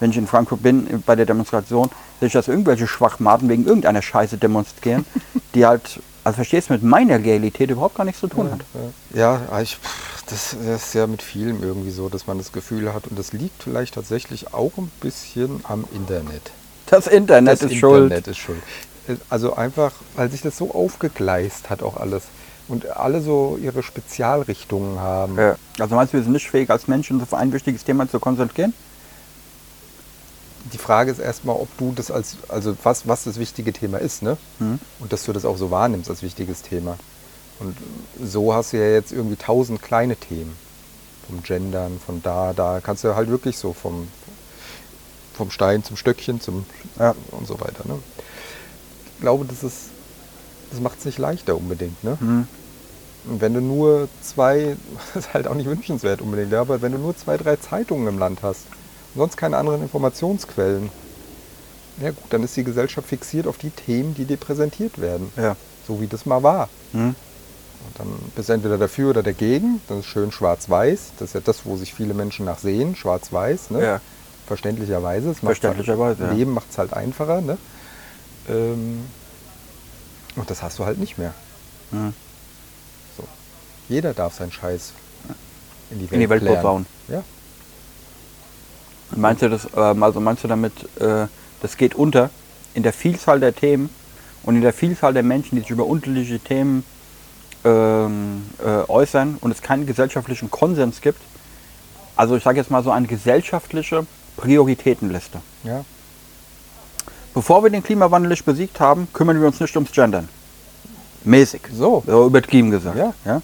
Speaker 1: wenn ich in Frankfurt bin, bei der Demonstration, sehe ich, dass irgendwelche Schwachmaten wegen irgendeiner Scheiße demonstrieren, die halt, also verstehst du, mit meiner Realität überhaupt gar nichts zu tun hat.
Speaker 2: Ja, ja ich, pff, das ist ja mit vielem irgendwie so, dass man das Gefühl hat. Und das liegt vielleicht tatsächlich auch ein bisschen am Internet.
Speaker 1: Das Internet
Speaker 2: das
Speaker 1: ist schuld.
Speaker 2: Internet ist schuld. Also einfach, weil sich das so aufgegleist hat auch alles. Und alle so ihre Spezialrichtungen haben.
Speaker 1: Ja. Also meinst du, wir sind nicht fähig, als Menschen uns auf ein wichtiges Thema zu konzentrieren?
Speaker 2: Die Frage ist erstmal, ob du das als, also was, was das wichtige Thema ist, ne?
Speaker 1: Mhm.
Speaker 2: Und dass du das auch so wahrnimmst als wichtiges Thema. Und so hast du ja jetzt irgendwie tausend kleine Themen. Vom Gendern, von da, da kannst du halt wirklich so vom, vom Stein zum Stöckchen zum
Speaker 1: Ja.
Speaker 2: und so weiter. Ne? Ich glaube, das ist, das macht es nicht leichter unbedingt. Ne?
Speaker 1: Mhm.
Speaker 2: Und wenn du nur zwei, das ist halt auch nicht wünschenswert unbedingt, ja, aber wenn du nur zwei, drei Zeitungen im Land hast sonst keine anderen Informationsquellen, ja gut, dann ist die Gesellschaft fixiert auf die Themen, die dir präsentiert werden.
Speaker 1: Ja.
Speaker 2: So wie das mal war.
Speaker 1: Mhm.
Speaker 2: Und dann bist du entweder dafür oder dagegen. Das ist schön schwarz-weiß. Das ist ja das, wo sich viele Menschen nach sehen, schwarz-weiß. Ne?
Speaker 1: Ja.
Speaker 2: Verständlicherweise. Macht's
Speaker 1: Verständlicherweise,
Speaker 2: Halt,
Speaker 1: ja.
Speaker 2: Leben macht es halt einfacher. Ne? Ähm, und das hast du halt nicht mehr.
Speaker 1: Mhm.
Speaker 2: So. Jeder darf seinen Scheiß in die Welt,
Speaker 1: In die Welt posaunen.
Speaker 2: Ja.
Speaker 1: Meinst du das, ähm, also meinst du damit, äh, das geht unter in der Vielzahl der Themen und in der Vielzahl der Menschen, die sich über unterschiedliche Themen ähm, äh, äußern und es keinen gesellschaftlichen Konsens gibt? Also ich sage jetzt mal so eine gesellschaftliche Prioritätenliste.
Speaker 2: ja.
Speaker 1: Bevor wir den Klimawandel nicht besiegt haben, kümmern wir uns nicht ums Gendern. Mäßig.
Speaker 2: So.
Speaker 1: So übertrieben gesagt.
Speaker 2: Ja.
Speaker 1: Ja?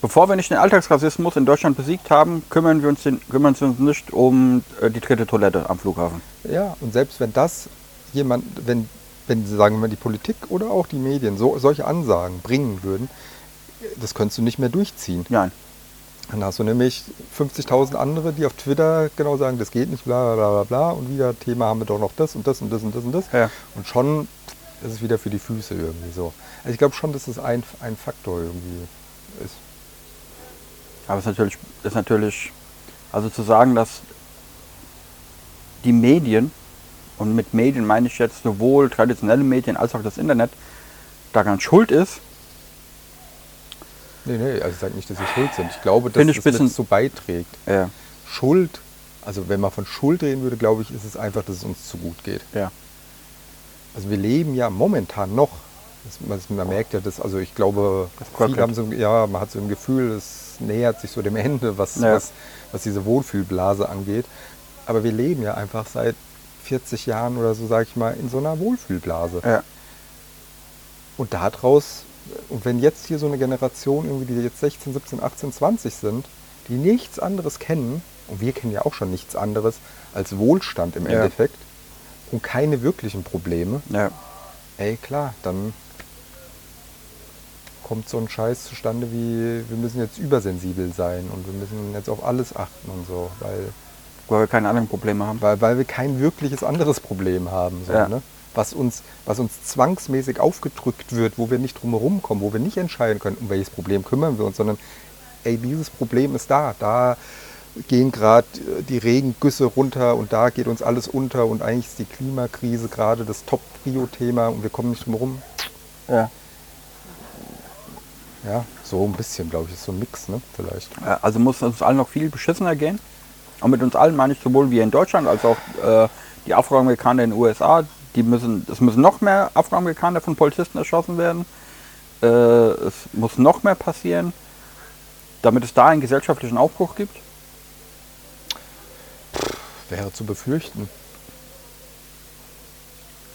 Speaker 1: Bevor wir nicht den Alltagsrassismus in Deutschland besiegt haben, kümmern wir uns, den, kümmern wir uns nicht um äh, die dritte Toilette am Flughafen.
Speaker 2: Ja, und selbst wenn das jemand, wenn, wenn sagen wir mal die Politik oder auch die Medien so, solche Ansagen bringen würden, das könntest du nicht mehr durchziehen.
Speaker 1: Nein.
Speaker 2: Dann hast du nämlich 50.000 andere, die auf Twitter genau sagen, das geht nicht, bla bla bla bla und wieder Thema haben wir doch noch das und das und das und das und das.
Speaker 1: Ja.
Speaker 2: Und schon ist es wieder für die Füße irgendwie so. Also ich glaube schon, dass das ein, ein Faktor irgendwie ist.
Speaker 1: Aber es ist natürlich, ist natürlich, also zu sagen, dass die Medien, und mit Medien meine ich jetzt sowohl traditionelle Medien als auch das Internet, daran schuld ist,
Speaker 2: Nee, nee, also ich sage nicht, dass sie schuld sind. Ich glaube, dass
Speaker 1: ich
Speaker 2: das so beiträgt.
Speaker 1: äh,
Speaker 2: Schuld, also wenn man von Schuld reden würde, glaube ich, ist es einfach, dass es uns zu gut geht.
Speaker 1: ja,
Speaker 2: Also wir leben ja momentan noch. Man- man merkt ja, dass, also ich glaube, viele haben so, ja, man hat so ein Gefühl, es nähert sich so dem Ende, was,
Speaker 1: Ja.
Speaker 2: was, was diese Wohlfühlblase angeht. Aber wir leben ja einfach seit 40 Jahren oder so, sage ich mal, in so einer Wohlfühlblase.
Speaker 1: ja,
Speaker 2: Und daraus, und wenn jetzt hier so eine Generation, irgendwie, die jetzt 16, 17, 18, 20 sind, die nichts anderes kennen, und wir kennen ja auch schon nichts anderes als Wohlstand im
Speaker 1: Ja.
Speaker 2: Endeffekt und keine wirklichen Probleme,
Speaker 1: ja.
Speaker 2: ey klar, dann kommt so ein Scheiß zustande wie, wir müssen jetzt übersensibel sein und wir müssen jetzt auf alles achten und so, weil,
Speaker 1: Weil wir keine anderen Probleme haben.
Speaker 2: weil, weil wir kein wirkliches anderes Problem haben. So,
Speaker 1: Ja.
Speaker 2: ne? was, uns, was uns zwangsmäßig aufgedrückt wird, wo wir nicht drumherum kommen, wo wir nicht entscheiden können, um welches Problem kümmern wir uns, sondern ey, dieses Problem ist da, da gehen gerade die Regengüsse runter und da geht uns alles unter und eigentlich ist die Klimakrise gerade das Top-Prio-Thema und wir kommen nicht drumherum.
Speaker 1: Ja.
Speaker 2: Ja, so ein bisschen, glaube ich, ist so ein Mix, ne? Vielleicht.
Speaker 1: Also muss es uns allen noch viel beschissener gehen. Und mit uns allen meine ich sowohl wir in Deutschland als auch äh, die Afroamerikaner in den USA. Die müssen, es müssen noch mehr Afroamerikaner von Polizisten erschossen werden. Äh, es muss noch mehr passieren, damit es da einen gesellschaftlichen Aufbruch gibt.
Speaker 2: Wäre zu befürchten.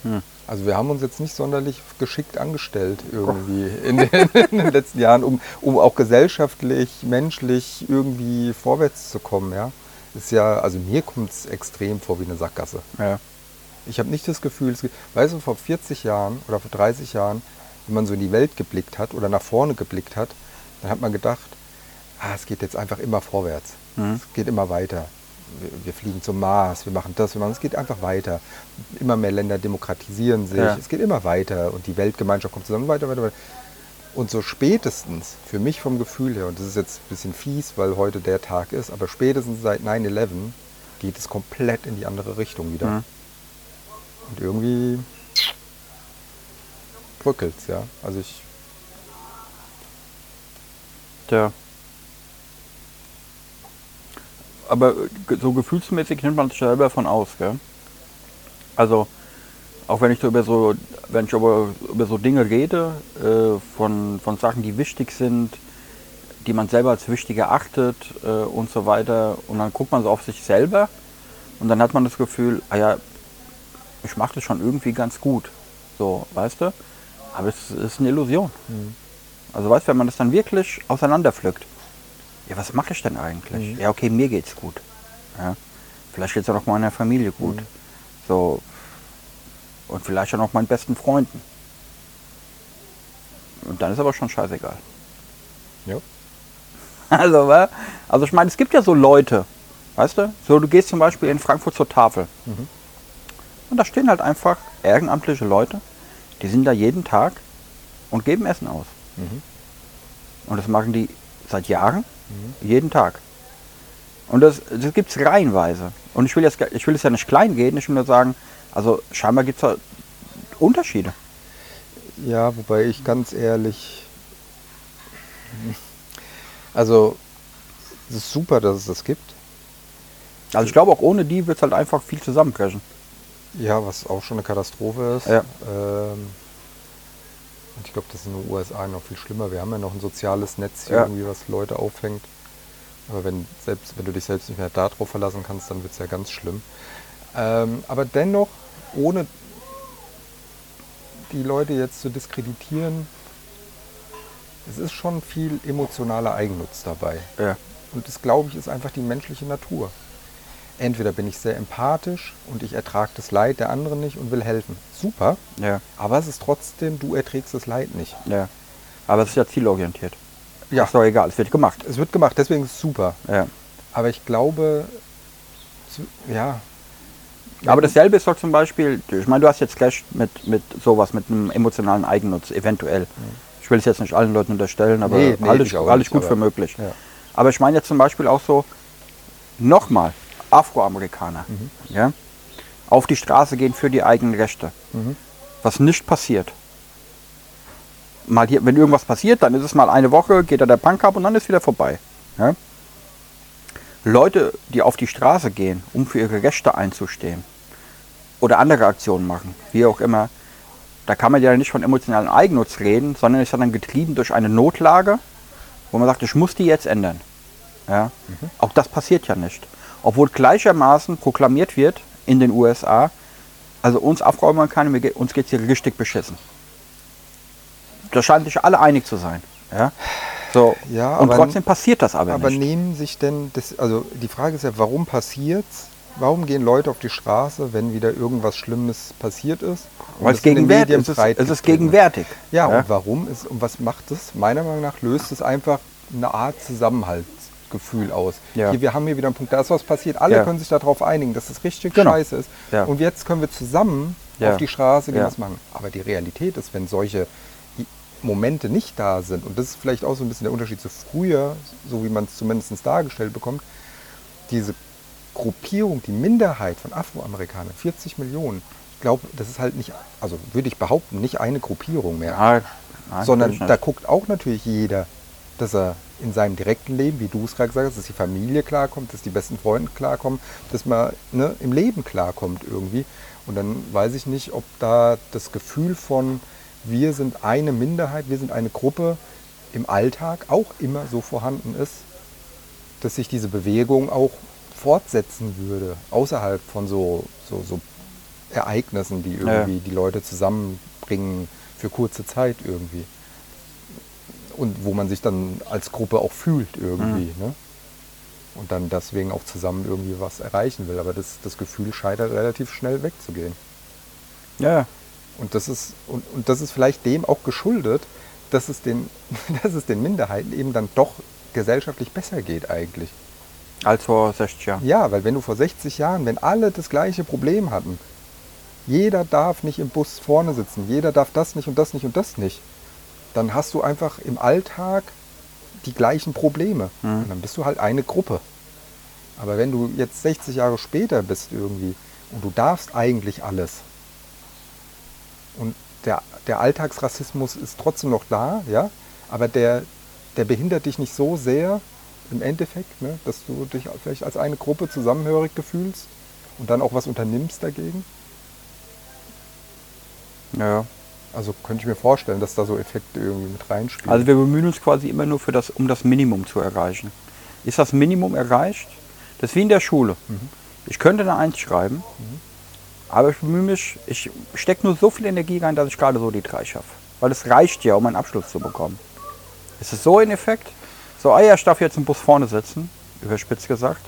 Speaker 1: Hm.
Speaker 2: Also wir haben uns jetzt nicht sonderlich geschickt angestellt irgendwie in den, in den letzten Jahren, um, um auch gesellschaftlich, menschlich irgendwie vorwärts zu kommen. Ja? Ist ja, also mir kommt es extrem vor wie eine Sackgasse.
Speaker 1: Ja.
Speaker 2: Ich habe nicht das Gefühl, es, weißt du, vor 40 Jahren oder vor 30 Jahren, wenn man so in die Welt geblickt hat oder nach vorne geblickt hat, dann hat man gedacht, ah, es geht jetzt einfach immer vorwärts.
Speaker 1: Mhm.
Speaker 2: Es geht immer weiter. Wir, fliegen zum Mars, wir machen das, wir machen, es geht einfach weiter. Immer mehr Länder demokratisieren sich,
Speaker 1: Ja.
Speaker 2: es geht immer weiter und die Weltgemeinschaft kommt zusammen, weiter, weiter, weiter. Und so spätestens, für mich vom Gefühl her, und das ist jetzt ein bisschen fies, weil heute der Tag ist, aber spätestens seit 9-11 geht es komplett in die andere Richtung wieder.
Speaker 1: Mhm.
Speaker 2: Und irgendwie bröckelt's, ja. Also ich,
Speaker 1: Tja. Aber so gefühlsmäßig nimmt man sich selber von aus, gell? Also, auch wenn ich so über so, wenn ich über, über so Dinge rede, äh, von, von Sachen, die wichtig sind, die man selber als wichtig erachtet äh, und so weiter, und dann guckt man so auf sich selber und dann hat man das Gefühl, ah ja, ich mache das schon irgendwie ganz gut. So, weißt du? Aber es ist eine Illusion. Also weißt du, wenn man das dann wirklich auseinanderpflückt, ja, was mache ich denn eigentlich?
Speaker 2: Mhm.
Speaker 1: Ja, okay, mir geht's gut. Ja, vielleicht geht's auch noch meiner Familie gut.
Speaker 2: Mhm.
Speaker 1: So. Und vielleicht auch noch meinen besten Freunden. Und dann ist aber schon scheißegal.
Speaker 2: ja.
Speaker 1: Also, also ich meine, es gibt ja so Leute, weißt du? So, du gehst zum Beispiel in Frankfurt zur Tafel.
Speaker 2: Mhm.
Speaker 1: Und da stehen halt einfach ehrenamtliche Leute, die sind da jeden Tag und geben Essen aus.
Speaker 2: Mhm.
Speaker 1: Und das machen die seit Jahren, jeden Tag. Und das, das gibt es reihenweise. Und ich will, jetzt, ich will es ja nicht klein gehen, ich will nur sagen, also scheinbar gibt es da Unterschiede.
Speaker 2: Ja, wobei ich ganz ehrlich. Also, es ist super, dass es das gibt.
Speaker 1: Also ich glaube, auch ohne die wird es halt einfach viel zusammenbrechen.
Speaker 2: Ja, was auch schon eine Katastrophe ist.
Speaker 1: Ja.
Speaker 2: Ähm, und ich glaube, das ist in den USA noch viel schlimmer. Wir haben ja noch ein soziales Netz hier
Speaker 1: Ja.
Speaker 2: irgendwie, was Leute auffängt. Aber wenn, selbst, wenn du dich selbst nicht mehr darauf verlassen kannst, dann wird es ja ganz schlimm. Ähm, aber dennoch, ohne die Leute jetzt zu diskreditieren, es ist schon viel emotionaler Eigennutz dabei.
Speaker 1: Ja.
Speaker 2: Und das, glaube ich, ist einfach die menschliche Natur. Entweder bin ich sehr empathisch und ich ertrage das Leid der anderen nicht und will helfen. Super.
Speaker 1: Ja,
Speaker 2: Aber es ist trotzdem, du erträgst das Leid nicht.
Speaker 1: ja. Aber es ist ja zielorientiert.
Speaker 2: Ja.
Speaker 1: Ist doch egal, es wird gemacht.
Speaker 2: Es wird gemacht, deswegen ist es super.
Speaker 1: Ja.
Speaker 2: Aber ich glaube, ja.
Speaker 1: Aber dasselbe ist doch zum Beispiel, ich meine, du hast jetzt gleich mit, mit sowas, mit einem emotionalen Eigennutz, eventuell. Ich will es jetzt nicht allen Leuten unterstellen, aber
Speaker 2: Nee, nee,
Speaker 1: halte
Speaker 2: ich
Speaker 1: ich, ich gut
Speaker 2: aber-
Speaker 1: für möglich.
Speaker 2: Ja.
Speaker 1: Aber ich meine jetzt zum Beispiel auch so, nochmal, Afroamerikaner,
Speaker 2: Mhm.
Speaker 1: ja, auf die Straße gehen für die eigenen Rechte.
Speaker 2: Mhm.
Speaker 1: Was nicht passiert. Mal hier, wenn irgendwas passiert, dann ist es mal eine Woche, geht da der Punk ab und dann ist wieder vorbei. Ja? Leute, die auf die Straße gehen, um für ihre Rechte einzustehen oder andere Aktionen machen, wie auch immer, da kann man ja nicht von emotionalen Eigennutz reden, sondern ist dann getrieben durch eine Notlage, wo man sagt, ich muss die jetzt ändern. Ja? Auch das passiert ja nicht. Obwohl gleichermaßen proklamiert wird in den USA, also uns Afroamerikaner, uns geht es hier richtig beschissen. Da scheinen sich alle einig zu sein. Ja? So.
Speaker 2: Ja,
Speaker 1: und
Speaker 2: aber-
Speaker 1: trotzdem passiert das aber,
Speaker 2: Aber
Speaker 1: nicht.
Speaker 2: nehmen sich denn, das, also die Frage ist ja, warum passiert's? Warum gehen Leute auf die Straße, wenn wieder irgendwas Schlimmes passiert ist?
Speaker 1: Weil es gegenwärtig
Speaker 2: Medien
Speaker 1: es ist. Es ist gegenwärtig.
Speaker 2: Ja,
Speaker 1: Ja.
Speaker 2: und warum ist und was macht es? Meiner Meinung nach löst es einfach eine Art Zusammenhaltsgefühl aus.
Speaker 1: Ja.
Speaker 2: Hier, wir haben hier wieder einen Punkt, da ist was passiert, alle
Speaker 1: Ja.
Speaker 2: können sich darauf einigen, dass es richtig
Speaker 1: Genau.
Speaker 2: scheiße ist.
Speaker 1: Ja.
Speaker 2: Und jetzt können wir zusammen auf die Straße gehen was machen. Aber die Realität ist, wenn solche Momente nicht da sind, und das ist vielleicht auch so ein bisschen der Unterschied zu früher, so wie man es zumindest dargestellt bekommt, diese Gruppierung, die Minderheit von Afroamerikanern, 40 Millionen, ich glaube, das ist halt nicht, also würde ich behaupten, nicht eine Gruppierung mehr
Speaker 1: Ja, nein,
Speaker 2: sondern da guckt auch natürlich jeder, dass er in seinem direkten Leben, wie du es gerade gesagt hast, dass die Familie klarkommt, dass die besten Freunde klarkommen, dass man ne, im Leben klarkommt irgendwie. Und dann weiß ich nicht, ob da das Gefühl von, wir sind eine Minderheit, wir sind eine Gruppe im Alltag auch immer so vorhanden ist, dass sich diese Bewegung auch fortsetzen würde, außerhalb von so, so, so Ereignissen, die
Speaker 1: Ja.
Speaker 2: irgendwie die Leute zusammenbringen für kurze Zeit irgendwie. Und wo man sich dann als Gruppe auch fühlt irgendwie. Ne? Und dann deswegen auch zusammen irgendwie was erreichen will. Aber das, das Gefühl scheint halt relativ schnell wegzugehen.
Speaker 1: Ja, ja.
Speaker 2: Und das ist, und, und das ist vielleicht dem auch geschuldet, dass es, den, dass es den Minderheiten eben dann doch gesellschaftlich besser geht eigentlich.
Speaker 1: Als vor 60 Jahren.
Speaker 2: Ja, weil wenn du vor 60 Jahren, wenn alle das gleiche Problem hatten, jeder darf nicht im Bus vorne sitzen, jeder darf das nicht und das nicht und das nicht, dann hast du einfach im Alltag die gleichen Probleme.
Speaker 1: Mhm.
Speaker 2: Und dann bist du halt eine Gruppe. Aber wenn du jetzt 60 Jahre später bist irgendwie und du darfst eigentlich alles und der, der Alltagsrassismus ist trotzdem noch da, ja, aber der, der behindert dich nicht so sehr im Endeffekt, ne, dass du dich vielleicht als eine Gruppe zusammenhörig gefühlst und dann auch was unternimmst dagegen.
Speaker 1: Ja, ja.
Speaker 2: Also könnte ich mir vorstellen, dass da so Effekte irgendwie mit reinspielen.
Speaker 1: Also wir bemühen uns quasi immer nur für das, um das Minimum zu erreichen. Ist das Minimum erreicht? Das ist wie in der Schule. Ich könnte eine Eins schreiben, aber ich bemühe mich, ich stecke nur so viel Energie rein, dass ich gerade so die drei schaffe. Weil es reicht ja, um einen Abschluss zu bekommen. Ist es so in Effekt? So, ah ja, ich darf jetzt im Bus vorne sitzen, überspitzt gesagt.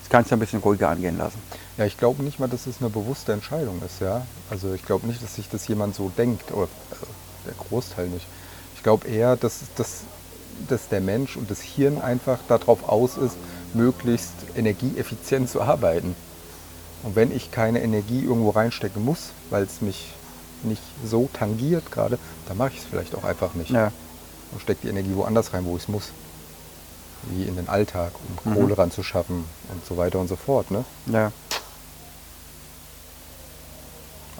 Speaker 1: Das kannst du ein bisschen ruhiger angehen lassen.
Speaker 2: Ja, ich glaube nicht mal, dass es eine bewusste Entscheidung ist, ja. Also ich glaube nicht, dass sich das jemand so denkt, oder also der Großteil nicht. Ich glaube eher, dass, dass, dass der Mensch und das Hirn einfach darauf aus ist, möglichst energieeffizient zu arbeiten. Und wenn ich keine Energie irgendwo reinstecken muss, weil es mich nicht so tangiert gerade, dann mache ich es vielleicht auch einfach nicht.
Speaker 1: Ja.
Speaker 2: Und stecke die Energie woanders rein, wo ich es muss. Wie in den Alltag, um
Speaker 1: Mhm.
Speaker 2: Kohle ranzuschaffen und so weiter und so fort. Ne?
Speaker 1: Ja.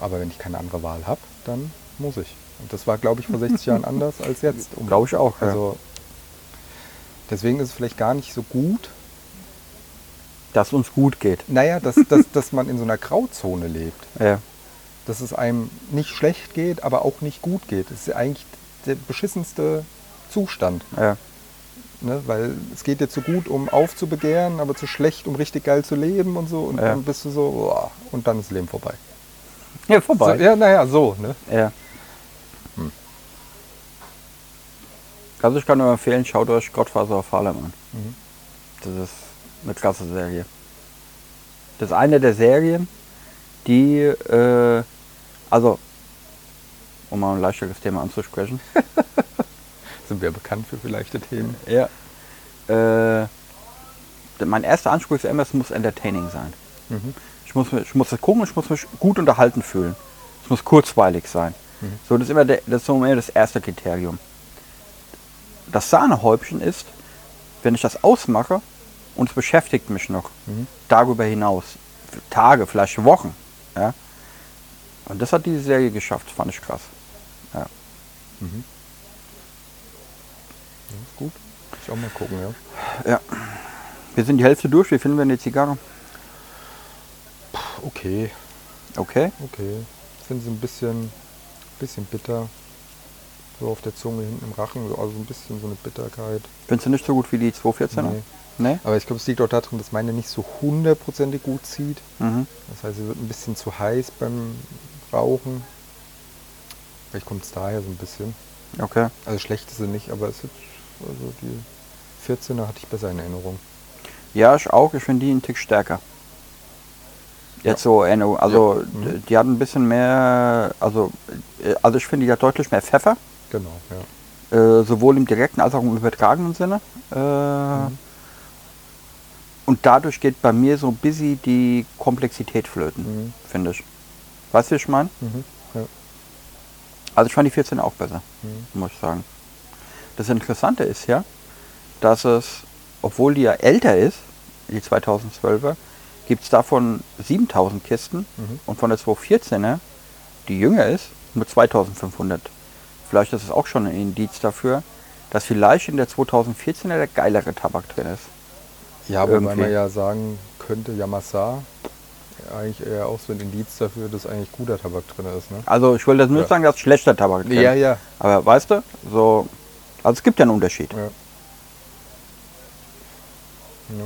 Speaker 2: Aber wenn ich keine andere Wahl habe, dann muss ich. Und das war, glaube ich, vor 60 Jahren anders als jetzt. Um-
Speaker 1: Glaube ich auch. Ja.
Speaker 2: Also deswegen ist es vielleicht gar nicht so gut,
Speaker 1: dass uns gut geht.
Speaker 2: naja, dass, dass, dass man in so einer Grauzone lebt.
Speaker 1: Ja.
Speaker 2: Dass es einem nicht schlecht geht, aber auch nicht gut geht. Das ist ja eigentlich der beschissenste Zustand.
Speaker 1: Ja.
Speaker 2: Ne? Weil es geht dir zu gut, um aufzubegehren, aber zu schlecht, um richtig geil zu leben und so. Und
Speaker 1: Ja.
Speaker 2: dann bist du so, boah, und dann ist das Leben vorbei.
Speaker 1: Ja,
Speaker 2: So,
Speaker 1: vorbei.
Speaker 2: ja, naja, so. Ne?
Speaker 1: Ja. Also ich kann nur empfehlen, schaut euch Gottfaser auf Harlem an.
Speaker 2: Mhm.
Speaker 1: Das ist eine klasse Serie. Das ist eine der Serien, die, äh, also, um mal ein leichteres Thema anzusprechen.
Speaker 2: Sind wir bekannt für leichte Themen?
Speaker 1: Ja. Äh, mein erster Anspruch ist immer, es muss entertaining sein.
Speaker 2: Mhm.
Speaker 1: Ich muss, ich muss das gucken, ich muss mich gut unterhalten fühlen. Es muss kurzweilig sein. So, das ist immer der, das ist immer das erste Kriterium. Das Sahnehäubchen ist, wenn ich das ausmache und es beschäftigt mich noch darüber hinaus. Tage, vielleicht Wochen. Ja? Und das hat diese Serie geschafft, fand ich krass. Ja.
Speaker 2: Ja, ist gut. Ich auch mal gucken, ja.
Speaker 1: Wir sind die Hälfte durch, wie finden wir eine Zigarre?
Speaker 2: Okay,
Speaker 1: Okay.
Speaker 2: okay. Ich finde sie ein bisschen, bisschen bitter. So auf der Zunge, hinten im Rachen, so, also ein bisschen so eine Bitterkeit.
Speaker 1: Findest du nicht so gut wie die 214er?
Speaker 2: Nee.
Speaker 1: Nee?
Speaker 2: Aber ich glaube, es liegt auch daran, dass meine nicht so hundertprozentig gut zieht.
Speaker 1: Mhm.
Speaker 2: Das heißt, sie wird ein bisschen zu heiß beim Rauchen. Vielleicht kommt es daher so ein bisschen.
Speaker 1: Okay.
Speaker 2: Also schlecht ist sie nicht, aber es ist, also die 14er hatte ich besser in Erinnerung.
Speaker 1: Ja, ich auch. Ich finde die einen Tick stärker. Jetzt so, Erinnerung. also
Speaker 2: Ja. Mhm.
Speaker 1: d- die hat ein bisschen mehr, also, äh, also ich finde, die hat deutlich mehr Pfeffer,
Speaker 2: Genau, ja.
Speaker 1: äh, sowohl im direkten als auch im übertragenen Sinne. Äh,
Speaker 2: Mhm.
Speaker 1: Und dadurch geht bei mir so ein bisschen die Komplexität flöten,
Speaker 2: Mhm.
Speaker 1: finde ich. Weißt du, wie ich meine?
Speaker 2: Mhm. ja.
Speaker 1: Also ich fand die 14 auch besser,
Speaker 2: Mhm.
Speaker 1: muss ich sagen. Das Interessante ist ja, dass es, obwohl die ja älter ist, die 2012er, gibt es davon 7000 Kisten
Speaker 2: Mhm.
Speaker 1: und von der 214er, die jünger ist, nur 2500. Vielleicht ist es auch schon ein Indiz dafür, dass vielleicht in der 2014er der geilere Tabak drin ist.
Speaker 2: Ja, wobei
Speaker 1: Irgendwie.
Speaker 2: man ja sagen könnte, Yamasa eigentlich eher auch so ein Indiz dafür, dass eigentlich guter Tabak drin ist. Ne?
Speaker 1: Also ich will das nicht
Speaker 2: Ja.
Speaker 1: sagen, dass schlechter Tabak drin
Speaker 2: Ja,
Speaker 1: ist.
Speaker 2: ja.
Speaker 1: Aber weißt du, so, also es gibt ja einen Unterschied.
Speaker 2: ja. ja.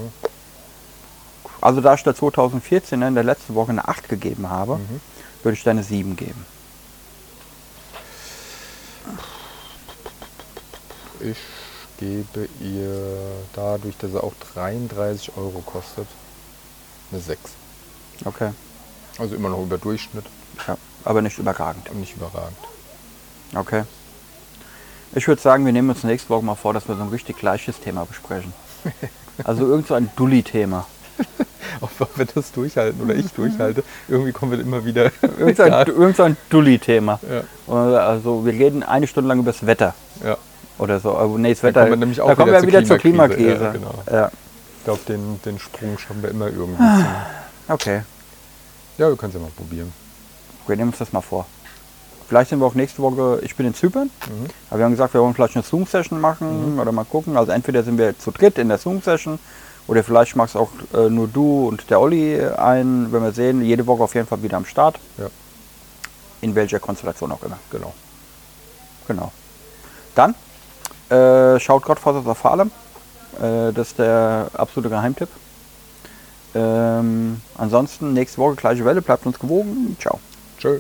Speaker 1: Also da ich der 2014er in der letzten Woche eine 8 gegeben habe,
Speaker 2: Mhm.
Speaker 1: würde ich da eine 7 geben.
Speaker 2: Ich gebe ihr dadurch, dass er auch 33 Euro kostet, eine 6.
Speaker 1: Okay.
Speaker 2: Also immer noch über Durchschnitt.
Speaker 1: Ja. aber nicht überragend.
Speaker 2: Und nicht überragend.
Speaker 1: Okay. Ich würde sagen, wir nehmen uns nächste Woche mal vor, dass wir so ein richtig gleiches Thema besprechen. Also irgend so ein Dulli-Thema.
Speaker 2: Ob wir das durchhalten oder ich durchhalte, irgendwie kommen wir immer wieder.
Speaker 1: Irgend so ein, irgend so ein Dulli-Thema.
Speaker 2: Ja.
Speaker 1: Also wir reden eine Stunde lang über das Wetter
Speaker 2: Ja.
Speaker 1: oder so. Also, nee, das Wetter.
Speaker 2: kommen wir nämlich auch
Speaker 1: da kommen
Speaker 2: wieder
Speaker 1: wir wieder
Speaker 2: zur
Speaker 1: zur
Speaker 2: Klimakrise. Ja,
Speaker 1: Ja,
Speaker 2: Ich glaube, den, den Sprung schaffen wir immer irgendwie.
Speaker 1: Ah.
Speaker 2: zu.
Speaker 1: okay.
Speaker 2: Ja, wir können es ja mal probieren.
Speaker 1: Wir nehmen uns das mal vor. Vielleicht sind wir auch nächste Woche, ich bin in Zypern,
Speaker 2: Mhm.
Speaker 1: aber wir haben gesagt, wir wollen vielleicht eine Zoom-Session machen oder mal gucken. Also entweder sind wir zu dritt in der Zoom-Session oder vielleicht machst auch äh, nur du und der Olli ein, wenn wir sehen, jede Woche auf jeden Fall wieder am Start.
Speaker 2: Ja.
Speaker 1: In welcher Konstellation auch immer.
Speaker 2: Genau.
Speaker 1: Genau. Dann äh, schaut Godfathers of Harlem. Äh, das ist der absolute Geheimtipp. Ähm, ansonsten nächste Woche gleiche Welle, bleibt uns gewogen. Ciao.
Speaker 2: Tschö.